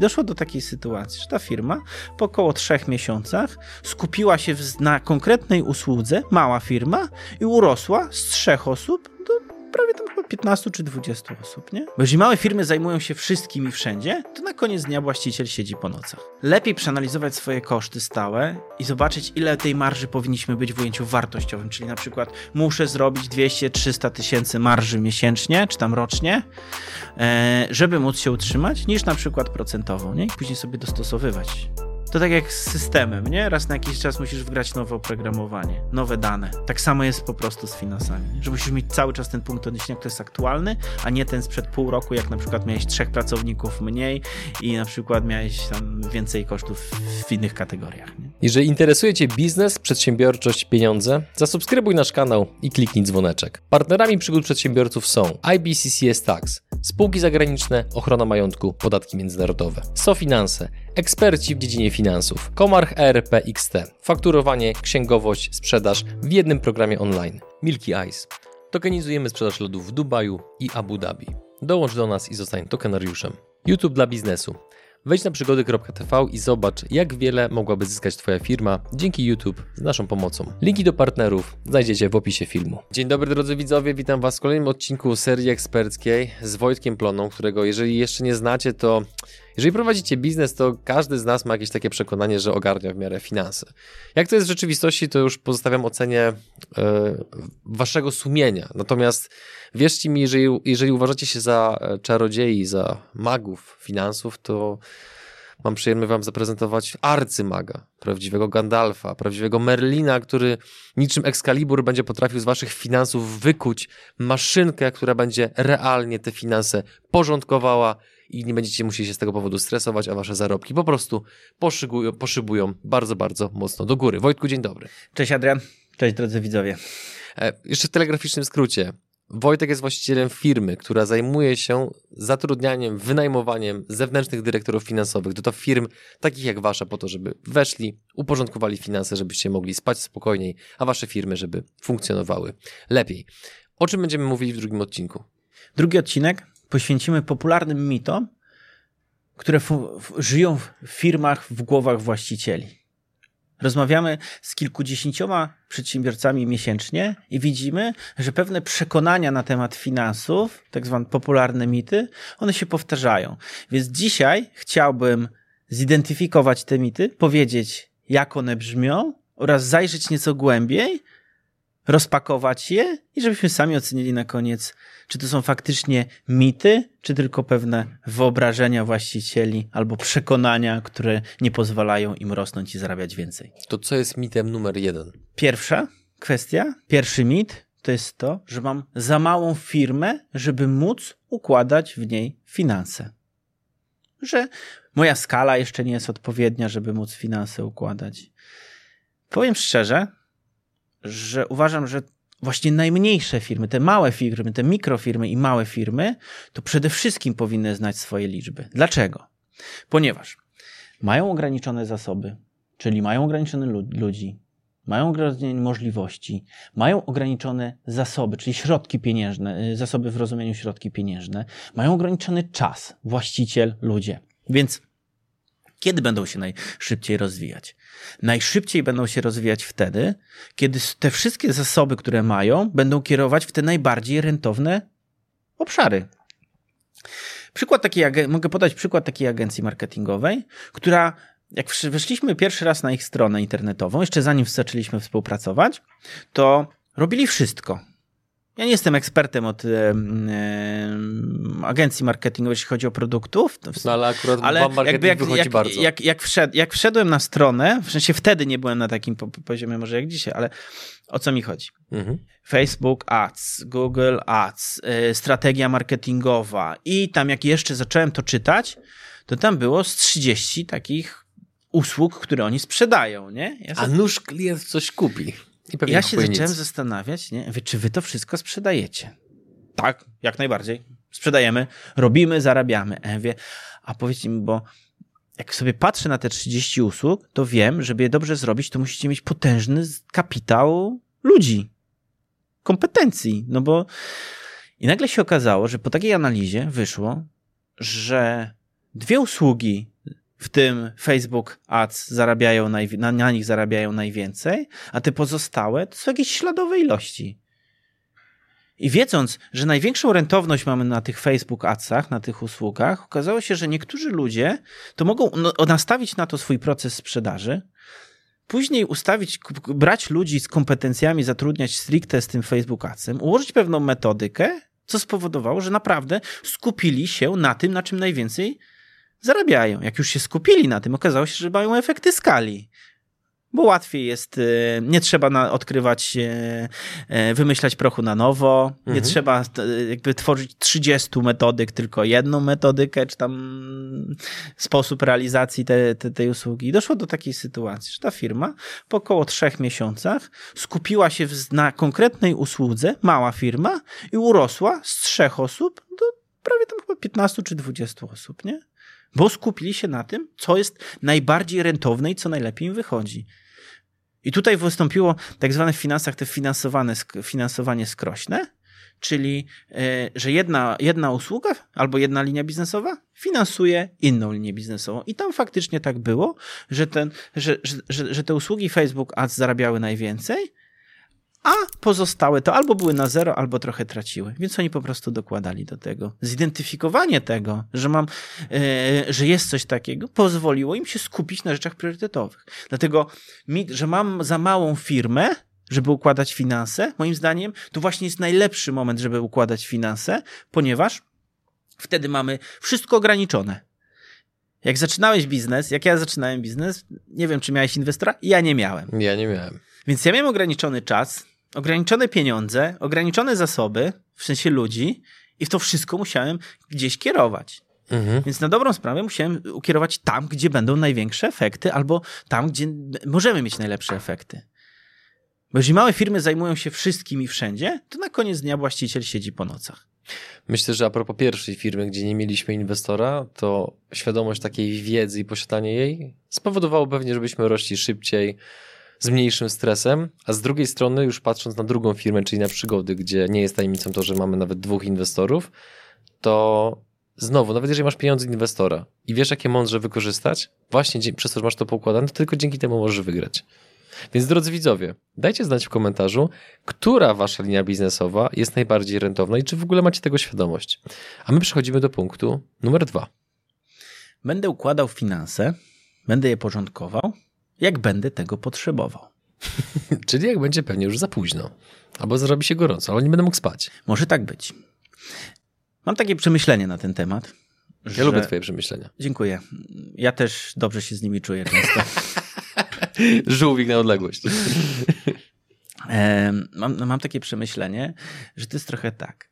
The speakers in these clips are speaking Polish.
Doszło do takiej sytuacji, że ta firma po około trzech miesiącach skupiła się na konkretnej usłudze, mała firma, i urosła z trzech osób do prawie tam chyba 15 czy 20 osób, nie? Bo jeżeli małe firmy zajmują się wszystkim i wszędzie, to na koniec dnia właściciel siedzi po nocach. Lepiej przeanalizować swoje koszty stałe i zobaczyć, ile tej marży powinniśmy być w ujęciu wartościowym, czyli na przykład muszę zrobić 200-300 tysięcy marży miesięcznie, czy tam rocznie, e, żeby móc się utrzymać, niż na przykład procentową, nie? I później sobie dostosowywać to tak jak z systemem, nie? Raz na jakiś czas musisz wgrać nowe oprogramowanie, nowe dane. Tak samo jest po prostu z finansami, że musisz mieć cały czas ten punkt odniesienia, który jest aktualny, a nie ten sprzed pół roku, jak na przykład miałeś trzech pracowników mniej i na przykład miałeś tam więcej kosztów w innych kategoriach. Nie? Jeżeli interesuje Cię biznes, przedsiębiorczość, pieniądze, zasubskrybuj nasz kanał i kliknij dzwoneczek. Partnerami przygód przedsiębiorców są IBCCS Tax, spółki zagraniczne, ochrona majątku, podatki międzynarodowe, SoFinanse, eksperci w dziedzinie finansów, Komarch ERP XT, fakturowanie, księgowość, sprzedaż w jednym programie online. Milky Ice. Tokenizujemy sprzedaż lodów w Dubaju i Abu Dhabi. Dołącz do nas i zostań tokenariuszem. YouTube dla biznesu. Wejdź na przygody.tv i zobacz, jak wiele mogłaby zyskać Twoja firma dzięki YouTube z naszą pomocą. Linki do partnerów znajdziecie w opisie filmu. Dzień dobry drodzy widzowie, witam Was w kolejnym odcinku serii eksperckiej z Wojtkiem Ploną, którego jeżeli jeszcze nie znacie, to jeżeli prowadzicie biznes, to każdy z nas ma jakieś takie przekonanie, że ogarnia w miarę finanse. Jak to jest w rzeczywistości, to już pozostawiam ocenie yy, waszego sumienia. Natomiast wierzcie mi, jeżeli, jeżeli uważacie się za e, czarodziei, za magów finansów, to mam przyjemność wam zaprezentować arcymaga, prawdziwego Gandalfa, prawdziwego Merlina, który niczym Excalibur będzie potrafił z waszych finansów wykuć maszynkę, która będzie realnie te finanse porządkowała i nie będziecie musieli się z tego powodu stresować, a wasze zarobki po prostu poszybują, poszybują bardzo, bardzo mocno do góry. Wojtku, dzień dobry. Cześć Adrian, cześć drodzy widzowie. E, jeszcze w telegraficznym skrócie. Wojtek jest właścicielem firmy, która zajmuje się zatrudnianiem, wynajmowaniem zewnętrznych dyrektorów finansowych do to firm takich jak wasza, po to, żeby weszli, uporządkowali finanse, żebyście mogli spać spokojniej, a wasze firmy, żeby funkcjonowały lepiej. O czym będziemy mówić w drugim odcinku? Drugi odcinek poświęcimy popularnym mitom, które żyją w firmach, w głowach właścicieli. Rozmawiamy z kilkudziesięcioma przedsiębiorcami miesięcznie i widzimy, że pewne przekonania na temat finansów, tak zwane popularne mity, one się powtarzają. Więc dzisiaj chciałbym zidentyfikować te mity, powiedzieć, jak one brzmią oraz zajrzeć nieco głębiej, rozpakować je i żebyśmy sami ocenili na koniec, czy to są faktycznie mity, czy tylko pewne wyobrażenia właścicieli albo przekonania, które nie pozwalają im rosnąć i zarabiać więcej. To co jest mitem numer jeden? Pierwsza kwestia, pierwszy mit to jest to, że mam za małą firmę, żeby móc układać w niej finanse. Że moja skala jeszcze nie jest odpowiednia, żeby móc finanse układać. Powiem szczerze, że uważam, że właśnie najmniejsze firmy, te małe firmy, te mikrofirmy i małe firmy, to przede wszystkim powinny znać swoje liczby. Dlaczego? Ponieważ mają ograniczone zasoby, czyli mają ograniczone ludzi, mają ograniczone możliwości, mają ograniczone zasoby, czyli środki pieniężne, y, zasoby w rozumieniu środki pieniężne, mają ograniczony czas, właściciel, ludzie. Więc kiedy będą się najszybciej rozwijać? Najszybciej będą się rozwijać wtedy, kiedy te wszystkie zasoby, które mają, będą kierować w te najbardziej rentowne obszary. Przykład takiej, mogę podać przykład takiej agencji marketingowej, która jak weszliśmy pierwszy raz na ich stronę internetową, jeszcze zanim zaczęliśmy współpracować, to robili wszystko. Ja nie jestem ekspertem od e, e, agencji marketingowej, jeśli chodzi o produktów. No ale akurat ale wam jakby jak, wychodzi jak, bardzo. Jak, jak, wszed, jak wszedłem na stronę, w sensie wtedy nie byłem na takim poziomie może jak dzisiaj, ale o co mi chodzi? Mhm. Facebook Ads, Google Ads, y, strategia marketingowa i tam jak jeszcze zacząłem to czytać, to tam było z 30 takich usług, które oni sprzedają, nie? Ja sobie... A nuż klient coś kupi ja się zacząłem nic. zastanawiać, nie? Wy, czy wy to wszystko sprzedajecie? Tak, jak najbardziej. Sprzedajemy, robimy, zarabiamy. Ja mówię, a powiedzcie mi, bo jak sobie patrzę na te 30 usług, to wiem, żeby je dobrze zrobić, to musicie mieć potężny kapitał ludzi, kompetencji. No bo i nagle się okazało, że po takiej analizie wyszło, że dwie usługi, w tym Facebook Ads zarabiają naj, na, na nich zarabiają najwięcej, a te pozostałe to są jakieś śladowe ilości. I wiedząc, że największą rentowność mamy na tych Facebook Adsach, na tych usługach, okazało się, że niektórzy ludzie to mogą no, nastawić na to swój proces sprzedaży, później ustawić, brać ludzi z kompetencjami, zatrudniać stricte z tym Facebook Adsem, ułożyć pewną metodykę, co spowodowało, że naprawdę skupili się na tym, na czym najwięcej zarabiają. Jak już się skupili na tym, okazało się, że mają efekty skali bo łatwiej jest, y, nie trzeba odkrywać, y, y, wymyślać prochu na nowo, mhm. nie trzeba jakby tworzyć 30 metodyk, tylko jedną metodykę, czy tam sposób realizacji te, te, tej usługi. I doszło do takiej sytuacji, że ta firma po około trzech miesiącach skupiła się na konkretnej usłudze, mała firma, i urosła z trzech osób do prawie tam chyba 15 czy 20 osób, nie? Bo skupili się na tym, co jest najbardziej rentowne i co najlepiej im wychodzi. I tutaj wystąpiło tak zwane w finansach te finansowane, finansowanie skrośne, czyli e, że jedna, jedna usługa albo jedna linia biznesowa finansuje inną linię biznesową. I tam faktycznie tak było, że, ten, że, że, że te usługi Facebook Ads zarabiały najwięcej, a pozostałe to albo były na zero, albo trochę traciły. Więc oni po prostu dokładali do tego. Zidentyfikowanie tego, że mam, e, że jest coś takiego, pozwoliło im się skupić na rzeczach priorytetowych. Dlatego, mi, że mam za małą firmę, żeby układać finanse, moim zdaniem, to właśnie jest najlepszy moment, żeby układać finanse, ponieważ wtedy mamy wszystko ograniczone. Jak zaczynałeś biznes, jak ja zaczynałem biznes, nie wiem, czy miałeś inwestora, ja nie miałem. Ja nie miałem. Więc ja miałem ograniczony czas, ograniczone pieniądze, ograniczone zasoby, w sensie ludzi, i w to wszystko musiałem gdzieś kierować. Mhm. Więc na dobrą sprawę musiałem ukierować tam, gdzie będą największe efekty, albo tam, gdzie możemy mieć najlepsze efekty. Bo jeżeli małe firmy zajmują się wszystkim i wszędzie, to na koniec dnia właściciel siedzi po nocach. Myślę, że a propos pierwszej firmy, gdzie nie mieliśmy inwestora, to świadomość takiej wiedzy i posiadanie jej spowodowało pewnie, żebyśmy rośli szybciej, z mniejszym stresem, a z drugiej strony, już patrząc na drugą firmę, czyli na przygody, gdzie nie jest tajemnicą to, że mamy nawet dwóch inwestorów, to znowu, nawet jeżeli masz pieniądze inwestora i wiesz, jakie mądrze wykorzystać, właśnie przez to, że masz to poukładane, to tylko dzięki temu możesz wygrać. Więc drodzy widzowie, dajcie znać w komentarzu, która wasza linia biznesowa jest najbardziej rentowna i czy w ogóle macie tego świadomość. A my przechodzimy do punktu numer dwa. Będę układał finanse, będę je porządkował, jak będę tego potrzebował. Czyli jak będzie pewnie już za późno. Albo zrobi się gorąco, ale nie będę mógł spać. Może tak być. Mam takie przemyślenie na ten temat. Ja że... lubię twoje przemyślenia. Dziękuję. Ja też dobrze się z nimi czuję często. Żółwik na odległość. Mam, mam takie przemyślenie, że to jest trochę tak.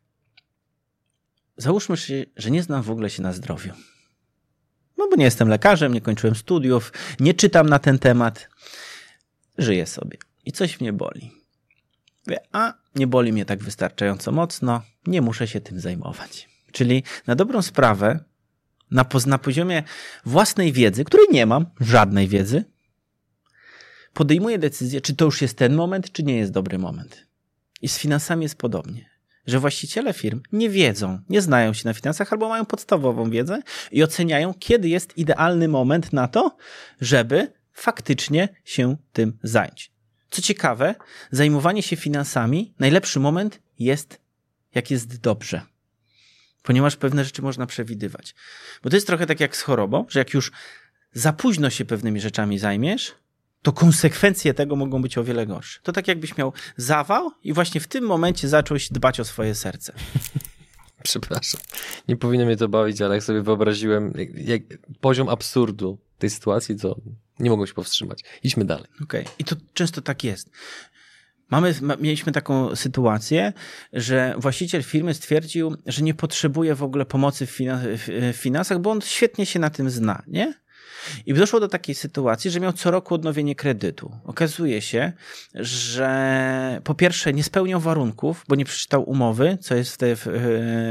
Załóżmy, że nie znam w ogóle się na zdrowiu. No bo nie jestem lekarzem, nie kończyłem studiów, nie czytam na ten temat. Żyję sobie i coś mnie boli. a nie boli mnie tak wystarczająco mocno, nie muszę się tym zajmować. Czyli na dobrą sprawę, na, na poziomie własnej wiedzy, której nie mam, żadnej wiedzy, podejmuję decyzję, czy to już jest ten moment, czy nie jest dobry moment. I z finansami jest podobnie że właściciele firm nie wiedzą, nie znają się na finansach albo mają podstawową wiedzę i oceniają, kiedy jest idealny moment na to, żeby faktycznie się tym zająć. Co ciekawe, zajmowanie się finansami, najlepszy moment jest, jak jest dobrze. Ponieważ pewne rzeczy można przewidywać. Bo to jest trochę tak jak z chorobą, że jak już za późno się pewnymi rzeczami zajmiesz, to konsekwencje tego mogą być o wiele gorsze. To tak jakbyś miał zawał i właśnie w tym momencie zacząłeś dbać o swoje serce. Przepraszam. Nie powinno mnie to bawić, ale jak sobie wyobraziłem jak, jak poziom absurdu tej sytuacji, to nie mogą się powstrzymać. Idźmy dalej. Okej. Okay. I to często tak jest. Mamy, mieliśmy taką sytuację, że właściciel firmy stwierdził, że nie potrzebuje w ogóle pomocy w, w finansach, bo on świetnie się na tym zna, nie? I doszło do takiej sytuacji, że miał co roku odnowienie kredytu. Okazuje się, że po pierwsze nie spełniał warunków, bo nie przeczytał umowy, co jest w, tej,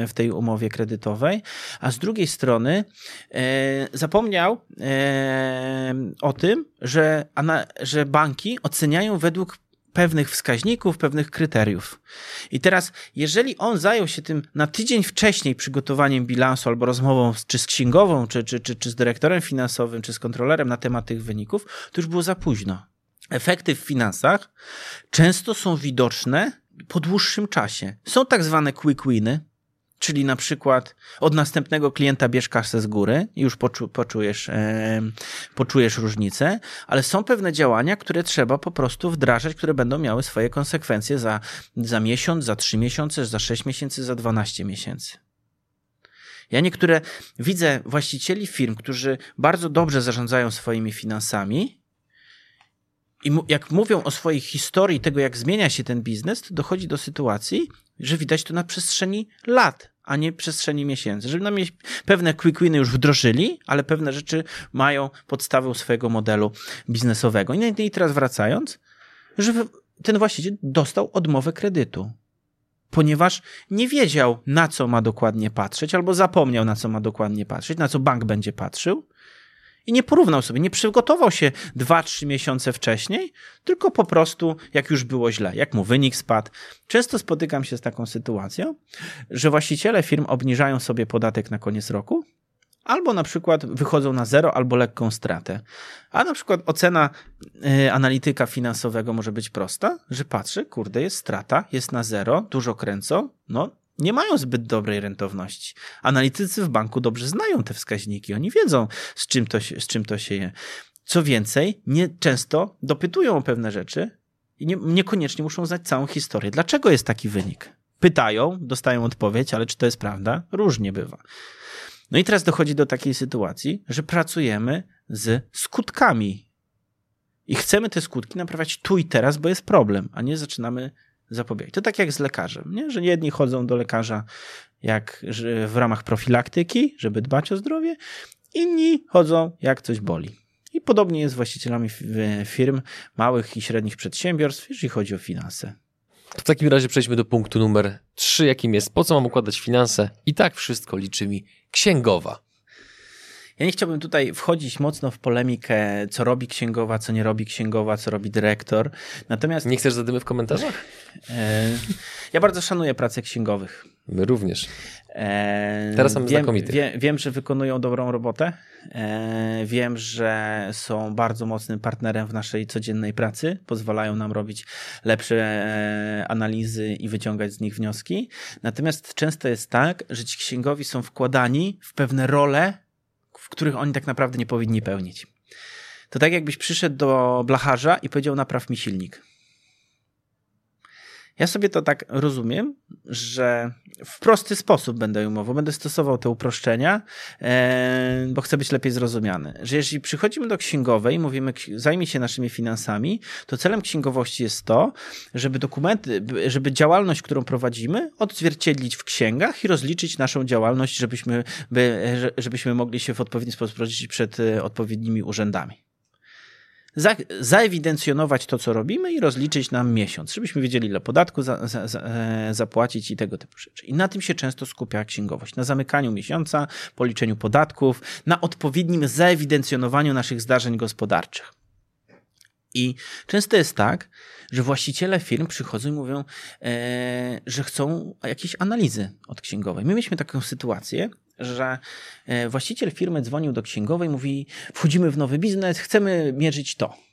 w tej umowie kredytowej, a z drugiej strony e, zapomniał e, o tym, że, że banki oceniają według pewnych wskaźników, pewnych kryteriów. I teraz, jeżeli on zajął się tym na tydzień wcześniej przygotowaniem bilansu albo rozmową czy z księgową, czy, czy, czy, czy z dyrektorem finansowym, czy z kontrolerem na temat tych wyników, to już było za późno. Efekty w finansach często są widoczne po dłuższym czasie. Są tak zwane quick winy, Czyli na przykład od następnego klienta bierz kasę z góry i już poczu, poczujesz, e, poczujesz różnicę, ale są pewne działania, które trzeba po prostu wdrażać, które będą miały swoje konsekwencje za, za miesiąc, za trzy miesiące, za sześć miesięcy, za dwanaście miesięcy. Ja niektóre widzę właścicieli firm, którzy bardzo dobrze zarządzają swoimi finansami, i jak mówią o swojej historii tego, jak zmienia się ten biznes, to dochodzi do sytuacji, że widać to na przestrzeni lat, a nie przestrzeni miesięcy. Żeby nam pewne quick winy już wdrożyli, ale pewne rzeczy mają podstawę swojego modelu biznesowego. I teraz wracając, że ten właściciel dostał odmowę kredytu ponieważ nie wiedział, na co ma dokładnie patrzeć, albo zapomniał, na co ma dokładnie patrzeć, na co bank będzie patrzył, i nie porównał sobie, nie przygotował się 2-3 miesiące wcześniej, tylko po prostu jak już było źle, jak mu wynik spadł. Często spotykam się z taką sytuacją, że właściciele firm obniżają sobie podatek na koniec roku, albo na przykład wychodzą na zero albo lekką stratę. A na przykład ocena y, analityka finansowego może być prosta, że patrzy, kurde, jest strata, jest na zero, dużo kręcą, no nie mają zbyt dobrej rentowności. Analitycy w banku dobrze znają te wskaźniki, oni wiedzą, z czym to się, z czym to się je. Co więcej, nie często dopytują o pewne rzeczy i nie, niekoniecznie muszą znać całą historię. Dlaczego jest taki wynik? Pytają, dostają odpowiedź, ale czy to jest prawda? Różnie bywa. No i teraz dochodzi do takiej sytuacji, że pracujemy z skutkami. I chcemy te skutki naprawiać tu i teraz, bo jest problem, a nie zaczynamy zapobiegać. To tak jak z lekarzem, nie? że jedni chodzą do lekarza jak w ramach profilaktyki, żeby dbać o zdrowie, inni chodzą jak coś boli. I podobnie jest z właścicielami firm, małych i średnich przedsiębiorstw, jeżeli chodzi o finanse. To w takim razie przejdźmy do punktu numer 3, jakim jest po co mam układać finanse? I tak wszystko liczy mi księgowa. Ja nie chciałbym tutaj wchodzić mocno w polemikę, co robi księgowa, co nie robi księgowa, co robi dyrektor. Natomiast. Nie chcesz zadymy w komentarzach? E, ja bardzo szanuję pracę księgowych. My również. E, Teraz mamy wiem, znakomity. Wie, wiem, że wykonują dobrą robotę. E, wiem, że są bardzo mocnym partnerem w naszej codziennej pracy. Pozwalają nam robić lepsze analizy i wyciągać z nich wnioski. Natomiast często jest tak, że ci księgowi są wkładani w pewne role, w których oni tak naprawdę nie powinni pełnić. To tak jakbyś przyszedł do blacharza i powiedział napraw mi silnik. Ja sobie to tak rozumiem, że w prosty sposób będę umował, będę stosował te uproszczenia, e, bo chcę być lepiej zrozumiany. Że jeżeli przychodzimy do księgowej i mówimy, zajmij się naszymi finansami, to celem księgowości jest to, żeby dokumenty, żeby działalność, którą prowadzimy, odzwierciedlić w księgach i rozliczyć naszą działalność, żebyśmy, żebyśmy mogli się w odpowiedni sposób rozliczyć przed e, odpowiednimi urzędami za, zaewidencjonować to, co robimy i rozliczyć nam miesiąc, żebyśmy wiedzieli, ile podatku za, za, e, zapłacić i tego typu rzeczy. I na tym się często skupia księgowość. Na zamykaniu miesiąca, policzeniu podatków, na odpowiednim zaewidencjonowaniu naszych zdarzeń gospodarczych. I często jest tak, że właściciele firm przychodzą i mówią, e, że chcą jakieś analizy od księgowej. My mieliśmy taką sytuację, że e, właściciel firmy dzwonił do księgowej, mówi: Wchodzimy w nowy biznes, chcemy mierzyć to.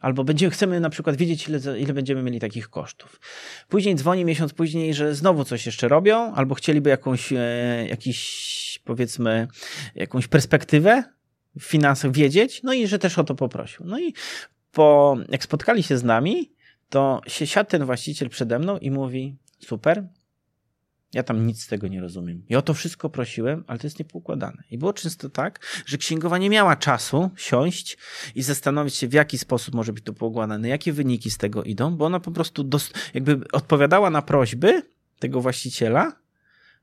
Albo będziemy, chcemy na przykład wiedzieć, ile, ile będziemy mieli takich kosztów. Później dzwoni miesiąc później, że znowu coś jeszcze robią, albo chcieliby jakąś, e, jakiś, powiedzmy, jakąś perspektywę w finansach wiedzieć, no i że też o to poprosił. No i po, jak spotkali się z nami, to się siadł ten właściciel przede mną i mówi: Super, ja tam nic z tego nie rozumiem. I o to wszystko prosiłem, ale to jest niepoukładane. I było często tak, że księgowa nie miała czasu siąść i zastanowić się, w jaki sposób może być to poukładane, jakie wyniki z tego idą, bo ona po prostu jakby odpowiadała na prośby tego właściciela,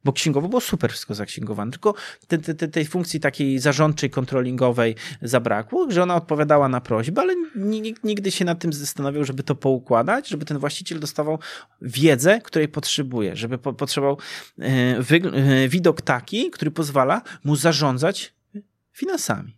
bo księgowo było super wszystko zaksięgowane, tylko te, te, tej funkcji takiej zarządczej, kontrolingowej zabrakło, że ona odpowiadała na prośbę, ale nikt nigdy się nad tym zastanawiał, żeby to poukładać, żeby ten właściciel dostawał wiedzę, której potrzebuje, żeby po, potrzebował e, e, widok taki, który pozwala mu zarządzać finansami.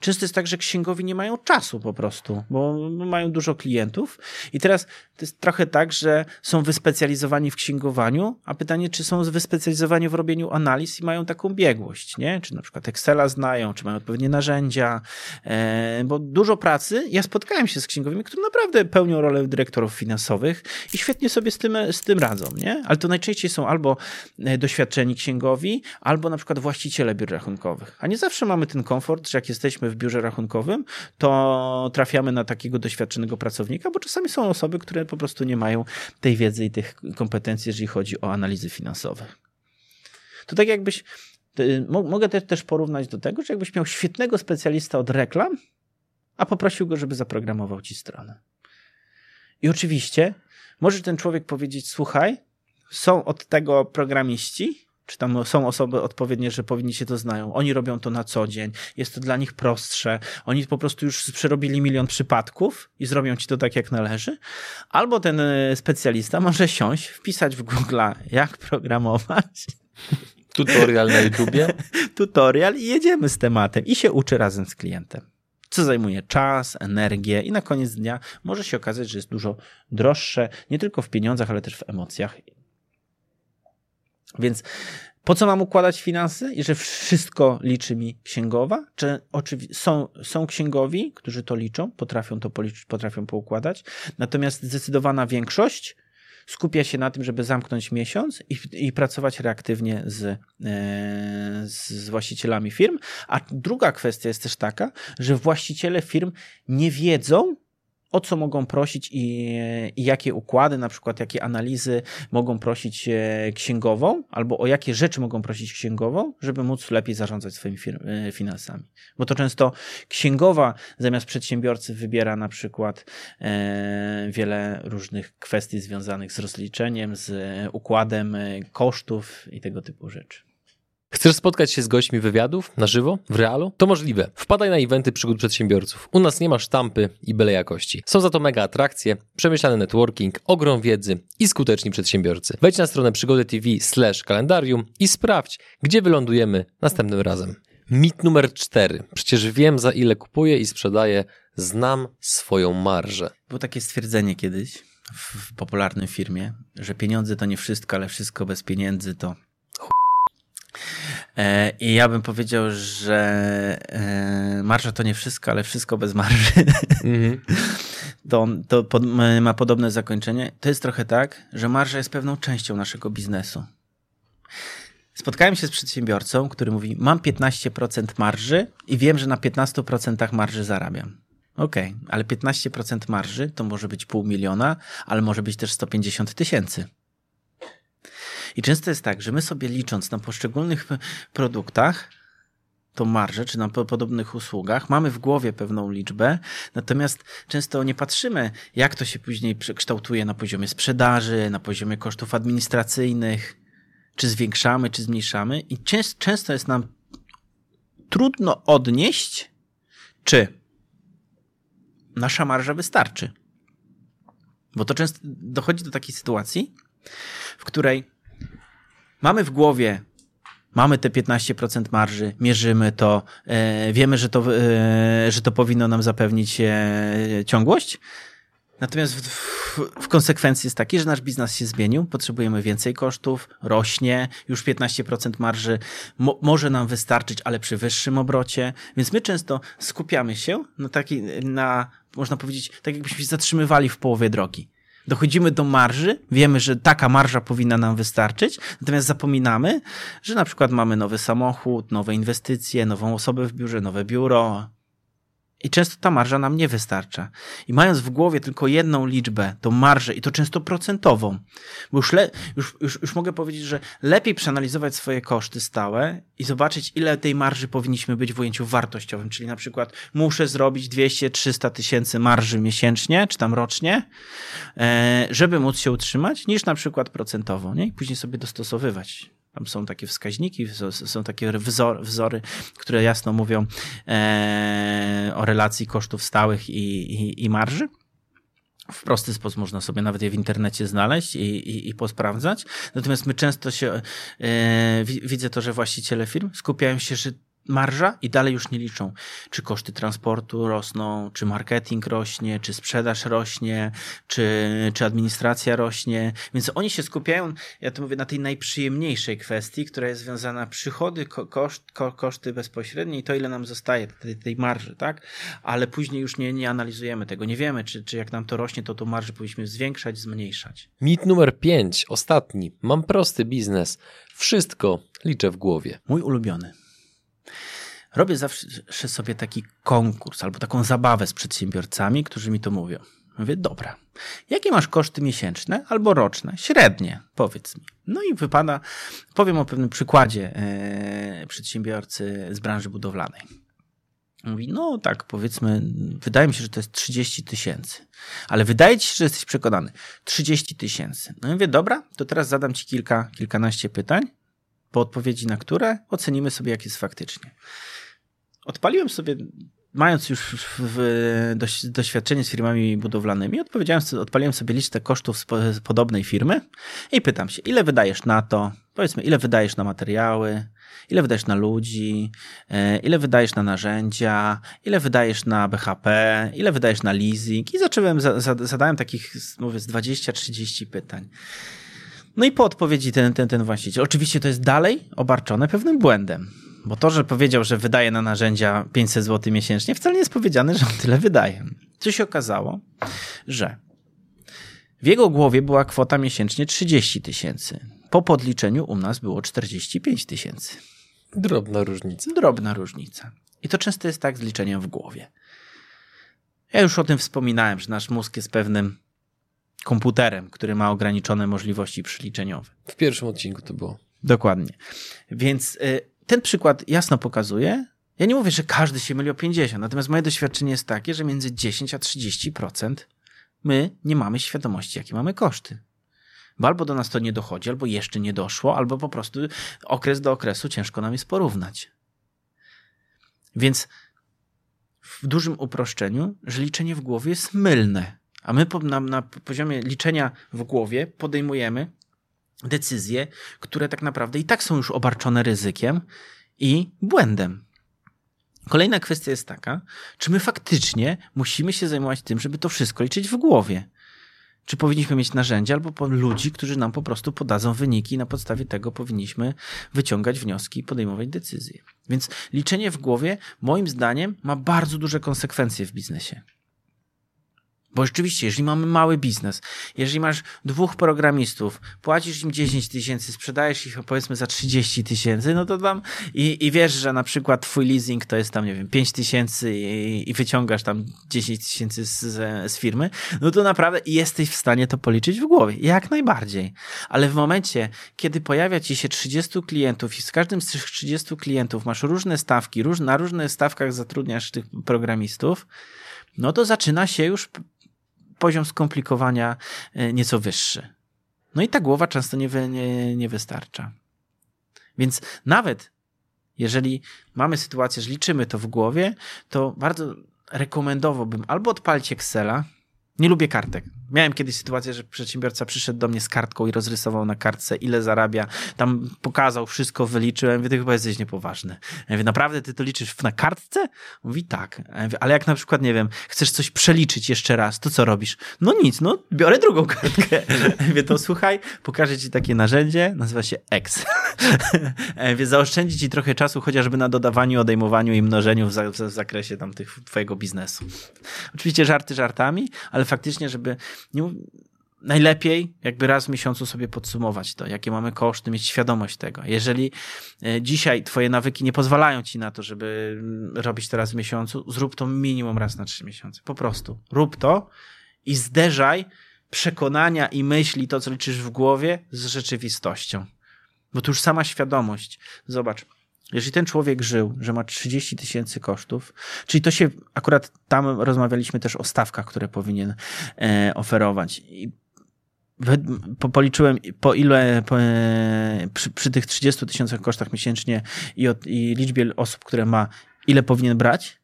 Często jest tak, że księgowi nie mają czasu po prostu, bo mają dużo klientów. I teraz to jest trochę tak, że są wyspecjalizowani w księgowaniu, a pytanie, czy są wyspecjalizowani w robieniu analiz i mają taką biegłość, nie? Czy na przykład Excela znają, czy mają odpowiednie narzędzia, e, bo dużo pracy. Ja spotkałem się z księgowymi, którzy naprawdę pełnią rolę dyrektorów finansowych i świetnie sobie z tym, z tym radzą, nie? Ale to najczęściej są albo e, doświadczeni księgowi, albo na przykład właściciele biur rachunkowych. A nie zawsze mamy ten komfort, że jak jesteśmy w biurze rachunkowym, to trafiamy na takiego doświadczonego pracownika, bo czasami są osoby, które po prostu nie mają tej wiedzy i tych kompetencji, jeżeli chodzi o analizy finansowe. To tak jakbyś, mogę też porównać do tego, że jakbyś miał świetnego specjalista od reklam, a poprosił go, żeby zaprogramował ci stronę. I oczywiście może ten człowiek powiedzieć: Słuchaj, są od tego programiści, czy tam są osoby odpowiednie, że powinni się to znają. Oni robią to na co dzień, jest to dla nich prostsze. Oni po prostu już przerobili milion przypadków i zrobią ci to tak, jak należy. Albo ten e, specjalista może siąść, wpisać w Google, jak programować. Tutorial na YouTubie. Tutorial i jedziemy z tematem i się uczy razem z klientem co zajmuje czas, energię i na koniec dnia może się okazać, że jest dużo droższe, nie tylko w pieniądzach, ale też w emocjach więc po co mam układać finanse i że wszystko liczy mi księgowa? Czy oczywiście są, są księgowi, którzy to liczą, potrafią to policzyć, potrafią poukładać, natomiast zdecydowana większość skupia się na tym, żeby zamknąć miesiąc i, i pracować reaktywnie z, e, z właścicielami firm. A druga kwestia jest też taka, że właściciele firm nie wiedzą, o co mogą prosić i, i, jakie układy, na przykład jakie analizy mogą prosić e, księgową, albo o jakie rzeczy mogą prosić księgową, żeby móc lepiej zarządzać swoimi e, finansami. Bo to często księgowa zamiast przedsiębiorcy wybiera na przykład e, wiele różnych kwestii związanych z rozliczeniem, z układem kosztów i tego typu rzeczy. Chcesz spotkać się z gośćmi wywiadów na żywo, w realu? To możliwe. Wpadaj na eventy przygód przedsiębiorców. U nas nie ma sztampy i byle jakości. Są za to mega atrakcje, przemyślany networking, ogrom wiedzy i skuteczni przedsiębiorcy. Wejdź na stronę przygody TV slash kalendarium i sprawdź, gdzie wylądujemy następnym razem. Mit numer cztery. Przecież wiem za ile kupuję i sprzedaję, znam swoją marżę. Było takie stwierdzenie kiedyś w popularnej firmie, że pieniądze to nie wszystko, ale wszystko bez pieniędzy to I ja bym powiedział, że e, marża to nie wszystko, ale wszystko bez marży. Mhm. To, to pod, ma podobne zakończenie. To jest trochę tak, że marża jest pewną częścią naszego biznesu. Spotkałem się z przedsiębiorcą, który mówi: Mam 15% marży i wiem, że na 15% marży zarabiam. Okej, okay, ale 15% marży to może być pół miliona, ale może być też 150 tysięcy. I często jest tak, że my sobie licząc na poszczególnych produktach, tą marżę, czy na podobnych usługach, mamy w głowie pewną liczbę, natomiast często nie patrzymy, jak to się później przekształtuje na poziomie sprzedaży, na poziomie kosztów administracyjnych, czy zwiększamy, czy zmniejszamy, i często jest nam trudno odnieść, czy nasza marża wystarczy. Bo to często dochodzi do takiej sytuacji, w której mamy w głowie, mamy te 15% marży, mierzymy to, e, wiemy, że to, e, że to powinno nam zapewnić e, ciągłość. Natomiast w, w, w, konsekwencji jest taki, że nasz biznes się zmienił, potrzebujemy więcej kosztów, rośnie, już 15% marży mo, może nam wystarczyć, ale przy wyższym obrocie, więc my często skupiamy się na taki, na, można powiedzieć, tak jakbyśmy się zatrzymywali w połowie drogi dochodzimy do marży, wiemy, że taka marża powinna nam wystarczyć, natomiast zapominamy, że na przykład mamy nowy samochód, nowe inwestycje, nową osobę w biurze, nowe biuro, i często ta marża nam nie wystarcza. I mając w głowie tylko jedną liczbę, to marżę, i to często procentową, bo już, le, już, już, już mogę powiedzieć, że lepiej przeanalizować swoje koszty stałe i zobaczyć, ile tej marży powinniśmy być w ujęciu wartościowym. Czyli na przykład muszę zrobić 200-300 tysięcy marży miesięcznie, czy tam rocznie, e, żeby móc się utrzymać, niż na przykład procentowo, nie? I później sobie dostosowywać tam są takie wskaźniki, są takie wzory, wzory które jasno mówią e, o relacji kosztów stałych i, i, i marży w prosty sposób można sobie nawet je w internecie znaleźć i, i, i posprawdzać. Natomiast my często się, e, widzę to, że właściciele firm skupiają się, że marża i dalej już nie liczą, czy koszty transportu rosną, czy marketing rośnie, czy sprzedaż rośnie, czy, czy administracja rośnie. Więc oni się skupiają, ja to mówię, na tej najprzyjemniejszej kwestii, która jest związana przychody, koszt, koszty bezpośrednie i to, ile nam zostaje tej, tej marży, tak? Ale później już nie, nie analizujemy tego. Nie wiemy, czy, czy jak nam to rośnie, to tą marżę powinniśmy zwiększać, zmniejszać. Mit numer 5, ostatni. Mam prosty biznes. Wszystko liczę w głowie. Mój ulubiony robię zawsze sobie taki konkurs albo taką zabawę z przedsiębiorcami, którzy mi to mówią. Mówię, dobra, jakie masz koszty miesięczne albo roczne? Średnie, powiedz mi. No i wypada, powiem o pewnym przykładzie e, przedsiębiorcy z branży budowlanej. Mówi, no tak, powiedzmy, wydaje mi się, że to jest 30 tysięcy. Ale wydaje ci się, że jesteś przekonany. 30 tysięcy. No i mówię, dobra, to teraz zadam ci kilka, kilkanaście pytań, po odpowiedzi na które ocenimy sobie, jak jest faktycznie odpaliłem sobie, mając już w, doświadczenie z firmami budowlanymi, odpowiedziałem, odpaliłem sobie listę kosztów z podobnej firmy i pytam się, ile wydajesz na to, powiedzmy, ile wydajesz na materiały, ile wydajesz na ludzi, e, ile wydajesz na narzędzia, ile wydajesz na BHP, ile wydajesz na leasing? I zacząłem, zadałem takich, mówię, z 20-30 pytań. No i po odpowiedzi ten, ten, ten właściciel. Oczywiście to jest dalej obarczone pewnym błędem bo to, że powiedział, że wydaje na narzędzia 500 zł miesięcznie, wcale nie jest powiedziane, że on tyle wydaje. Co się okazało, że w jego głowie była kwota miesięcznie 30 tysięcy. Po podliczeniu u nas było 45 tysięcy. Drobna różnica. Drobna różnica. I to często jest tak z liczeniem w głowie. Ja już o tym wspominałem, że nasz mózg jest pewnym komputerem, który ma ograniczone możliwości przyliczeniowe. W pierwszym odcinku to było. Dokładnie. Więc y, ten przykład jasno pokazuje, ja nie mówię, że każdy się myli o 50, natomiast moje doświadczenie jest takie, że między 10 a 30% my nie mamy świadomości, jakie mamy koszty. Bo albo do nas to nie dochodzi, albo jeszcze nie doszło, albo po prostu okres do okresu ciężko nam jest porównać. Więc w dużym uproszczeniu, że liczenie w głowie jest mylne, a my na, na poziomie liczenia w głowie podejmujemy decyzje, które tak naprawdę i tak są już obarczone ryzykiem i błędem. Kolejna kwestia jest taka, czy my faktycznie musimy się zajmować tym, żeby to wszystko liczyć w głowie. Czy powinniśmy mieć narzędzia albo ludzi, którzy nam po prostu podadzą wyniki i na podstawie tego powinniśmy wyciągać wnioski i podejmować decyzje. Więc liczenie w głowie, moim zdaniem, ma bardzo duże konsekwencje w biznesie. Bo rzeczywiście, jeżeli mamy mały biznes, jeżeli masz dwóch programistów, płacisz im 10 tysięcy, sprzedajesz ich powiedzmy za 30 tysięcy, no to tam i, i wiesz, że na przykład twój leasing to jest tam, nie wiem, 5 tysięcy i, wyciągasz tam 10 tysięcy z, z, z firmy, no to naprawdę jesteś w stanie to policzyć w głowie. Jak najbardziej. Ale w momencie, kiedy pojawia ci się 30 klientów i z każdym z tych 30 klientów masz różne stawki, róż, na różnych stawkach zatrudniasz tych programistów, no to zaczyna się już poziom skomplikowania e, nieco wyższy. No i ta głowa często nie, wy, nie, nie wystarcza. Więc nawet jeżeli mamy sytuację, że liczymy to w głowie, to bardzo rekomendowałbym albo odpalić Excela, nie lubię kartek. Miałem kiedyś sytuację, że przedsiębiorca przyszedł do mnie z kartką i rozrysował na kartce, ile zarabia. Tam pokazał, wszystko wyliczyłem. Mówię, ty chyba jesteś niepoważny. Ja mówię, naprawdę ty to liczysz na kartce? Mówi, tak. Ja mówię, ale jak na przykład, nie wiem, chcesz coś przeliczyć jeszcze raz, to co robisz? No nic, no biorę drugą kartkę. Ja mówię, to słuchaj, pokażę ci takie narzędzie, nazywa się Excel. Ja zaoszczędzi ci trochę czasu chociażby na dodawaniu, odejmowaniu i mnożeniu w zakresie tam tych twojego biznesu. Oczywiście żarty żartami, ale faktycznie, żeby nie, najlepiej jakby raz w miesiącu sobie podsumować to, jakie mamy koszty, mieć świadomość tego. Jeżeli e, dzisiaj twoje nawyki nie pozwalają ci na to, żeby mm, robić to raz w miesiącu, zrób to minimum raz na trzy miesiące. Po prostu. Rób to i zderzaj przekonania i myśli, to co liczysz w głowie, z rzeczywistością. Bo to już sama świadomość. Zobacz, jeżeli ten człowiek żył, że ma 30 tysięcy kosztów, czyli to się akurat tam rozmawialiśmy też o stawkach, które powinien e, oferować. I po, policzyłem, po ile po, e, przy, przy, tych 30 tysiącach kosztach miesięcznie i, od, i liczbie osób, które ma, ile powinien brać.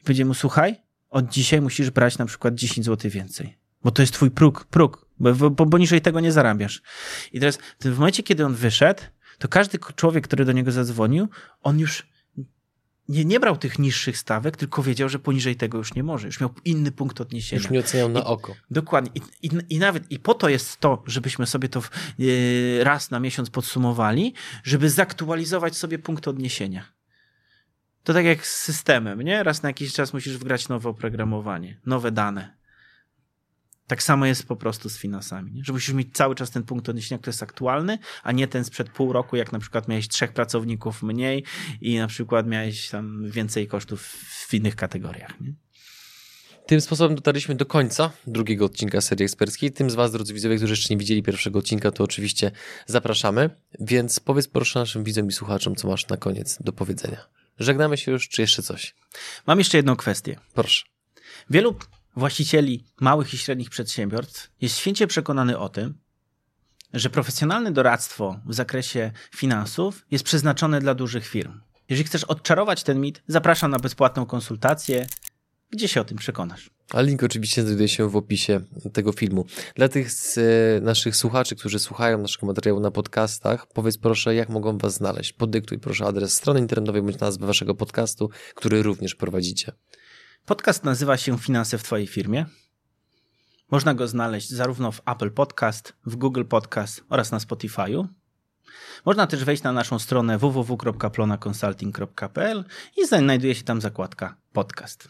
I powiedziałem mu, słuchaj, od dzisiaj musisz brać na przykład 10 zł więcej. Bo to jest twój próg, próg, bo, bo poniżej tego nie zarabiasz. I teraz w momencie, kiedy on wyszedł, to każdy człowiek, który do niego zadzwonił, on już nie, nie brał tych niższych stawek, tylko wiedział, że poniżej tego już nie może. Już miał inny punkt odniesienia. Już nie oceniał na I, oko. Dokładnie. I, i, I nawet i po to jest to, żebyśmy sobie to yy, raz na miesiąc podsumowali, żeby zaktualizować sobie punkt odniesienia. To tak jak z systemem, nie? Raz na jakiś czas musisz wgrać nowe oprogramowanie, nowe dane. Tak samo jest po prostu z finansami, nie? że musisz mieć cały czas ten punkt odniesienia, który jest aktualny, a nie ten sprzed pół roku, jak na przykład miałeś trzech pracowników mniej i na przykład miałeś tam więcej kosztów w innych kategoriach. Nie? Tym sposobem dotarliśmy do końca drugiego odcinka serii eksperckiej. Tym z Was, drodzy widzowie, którzy jeszcze nie widzieli pierwszego odcinka, to oczywiście zapraszamy. Więc powiedz proszę naszym widzom i słuchaczom, co masz na koniec do powiedzenia. Żegnamy się już, czy jeszcze coś? Mam jeszcze jedną kwestię. Proszę. Wielu właścicieli małych i średnich przedsiębiorstw jest święcie przekonany o tym, że profesjonalne doradztwo w zakresie finansów jest przeznaczone dla dużych firm. Jeżeli chcesz odczarować ten mit, zapraszam na bezpłatną konsultację, gdzie się o tym przekonasz. A link oczywiście znajduje się w opisie tego filmu. Dla tych z e, naszych słuchaczy, którzy słuchają naszego materiału na podcastach, powiedz proszę, jak mogą Was znaleźć. Podyktuj proszę adres strony internetowej bądź nazwę Waszego podcastu, który również prowadzicie. Podcast nazywa się Finanse w Twojej firmie. Można go znaleźć zarówno w Apple Podcast, w Google Podcast oraz na Spotify'u. Można też wejść na naszą stronę www.plonaconsulting.pl i znajduje się tam zakładka podcast.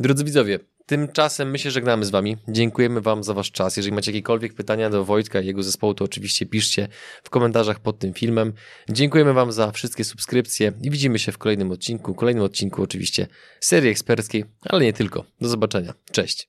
Drodzy widzowie, Tymczasem my się żegnamy z Wami. Dziękujemy Wam za Wasz czas. Jeżeli macie jakiekolwiek pytania do Wojtka i jego zespołu, to oczywiście piszcie w komentarzach pod tym filmem. Dziękujemy Wam za wszystkie subskrypcje i widzimy się w kolejnym odcinku. Kolejnym odcinku oczywiście serii eksperckiej, ale nie tylko. Do zobaczenia. Cześć.